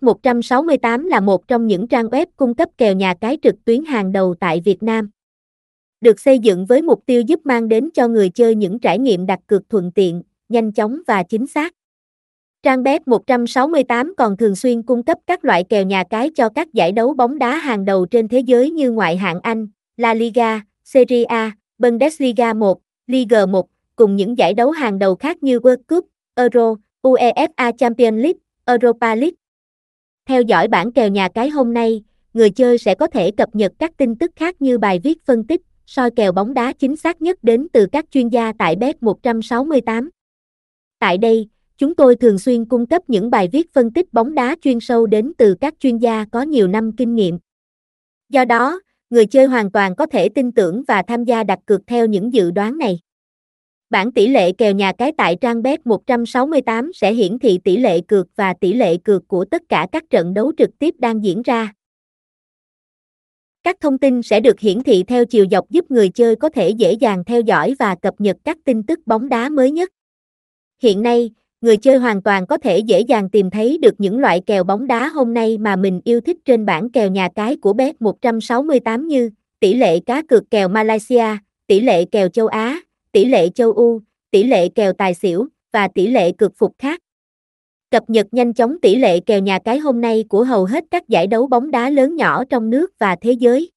Bet168 là một trong những trang web cung cấp kèo nhà cái trực tuyến hàng đầu tại Việt Nam. Được xây dựng với mục tiêu giúp mang đến cho người chơi những trải nghiệm đặt cược thuận tiện, nhanh chóng và chính xác. Trang Bet168 còn thường xuyên cung cấp các loại kèo nhà cái cho các giải đấu bóng đá hàng đầu trên thế giới như ngoại hạng Anh, La Liga, Serie A, Bundesliga 1, Liga 1, cùng những giải đấu hàng đầu khác như World Cup, Euro, UEFA Champions League, Europa League. Theo dõi bản kèo nhà cái hôm nay, người chơi sẽ có thể cập nhật các tin tức khác như bài viết phân tích, soi kèo bóng đá chính xác nhất đến từ các chuyên gia tại Bet168. Tại đây, chúng tôi thường xuyên cung cấp những bài viết phân tích bóng đá chuyên sâu đến từ các chuyên gia có nhiều năm kinh nghiệm. Do đó, người chơi hoàn toàn có thể tin tưởng và tham gia đặt cược theo những dự đoán này. Bảng tỷ lệ kèo nhà cái tại trang bet 168 sẽ hiển thị tỷ lệ cược và tỷ lệ cược của tất cả các trận đấu trực tiếp đang diễn ra. Các thông tin sẽ được hiển thị theo chiều dọc giúp người chơi có thể dễ dàng theo dõi và cập nhật các tin tức bóng đá mới nhất. Hiện nay, người chơi hoàn toàn có thể dễ dàng tìm thấy được những loại kèo bóng đá hôm nay mà mình yêu thích trên bảng kèo nhà cái của Bet 168 như tỷ lệ cá cược kèo Malaysia, tỷ lệ kèo châu Á, tỷ lệ châu U, tỷ lệ kèo tài xỉu và tỷ lệ cực phục khác. Cập nhật nhanh chóng tỷ lệ kèo nhà cái hôm nay của hầu hết các giải đấu bóng đá lớn nhỏ trong nước và thế giới.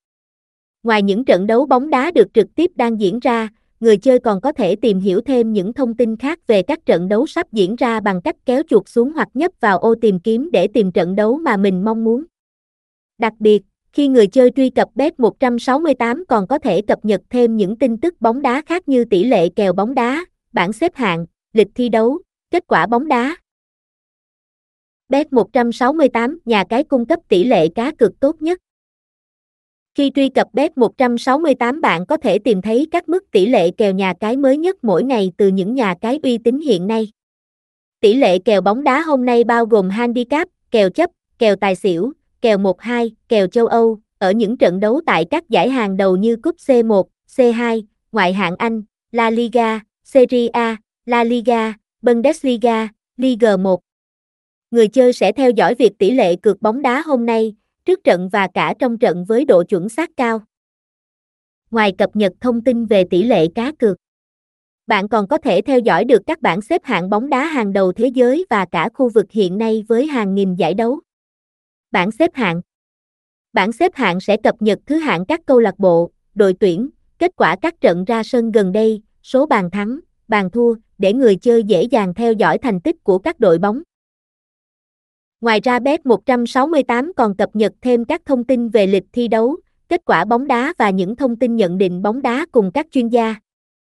Ngoài những trận đấu bóng đá được trực tiếp đang diễn ra, người chơi còn có thể tìm hiểu thêm những thông tin khác về các trận đấu sắp diễn ra bằng cách kéo chuột xuống hoặc nhấp vào ô tìm kiếm để tìm trận đấu mà mình mong muốn. Đặc biệt, khi người chơi truy cập Bet 168 còn có thể cập nhật thêm những tin tức bóng đá khác như tỷ lệ kèo bóng đá, bảng xếp hạng, lịch thi đấu, kết quả bóng đá. Bet 168 nhà cái cung cấp tỷ lệ cá cược tốt nhất. Khi truy cập Bet 168 bạn có thể tìm thấy các mức tỷ lệ kèo nhà cái mới nhất mỗi ngày từ những nhà cái uy tín hiện nay. Tỷ lệ kèo bóng đá hôm nay bao gồm handicap, kèo chấp, kèo tài xỉu, kèo 1-2, kèo châu Âu, ở những trận đấu tại các giải hàng đầu như Cúp C1, C2, ngoại hạng Anh, La Liga, Serie A, La Liga, Bundesliga, Liga 1. Người chơi sẽ theo dõi việc tỷ lệ cược bóng đá hôm nay, trước trận và cả trong trận với độ chuẩn xác cao. Ngoài cập nhật thông tin về tỷ lệ cá cược, bạn còn có thể theo dõi được các bảng xếp hạng bóng đá hàng đầu thế giới và cả khu vực hiện nay với hàng nghìn giải đấu. Bảng xếp hạng Bảng xếp hạng sẽ cập nhật thứ hạng các câu lạc bộ, đội tuyển, kết quả các trận ra sân gần đây, số bàn thắng, bàn thua, để người chơi dễ dàng theo dõi thành tích của các đội bóng. Ngoài ra Bet 168 còn cập nhật thêm các thông tin về lịch thi đấu, kết quả bóng đá và những thông tin nhận định bóng đá cùng các chuyên gia.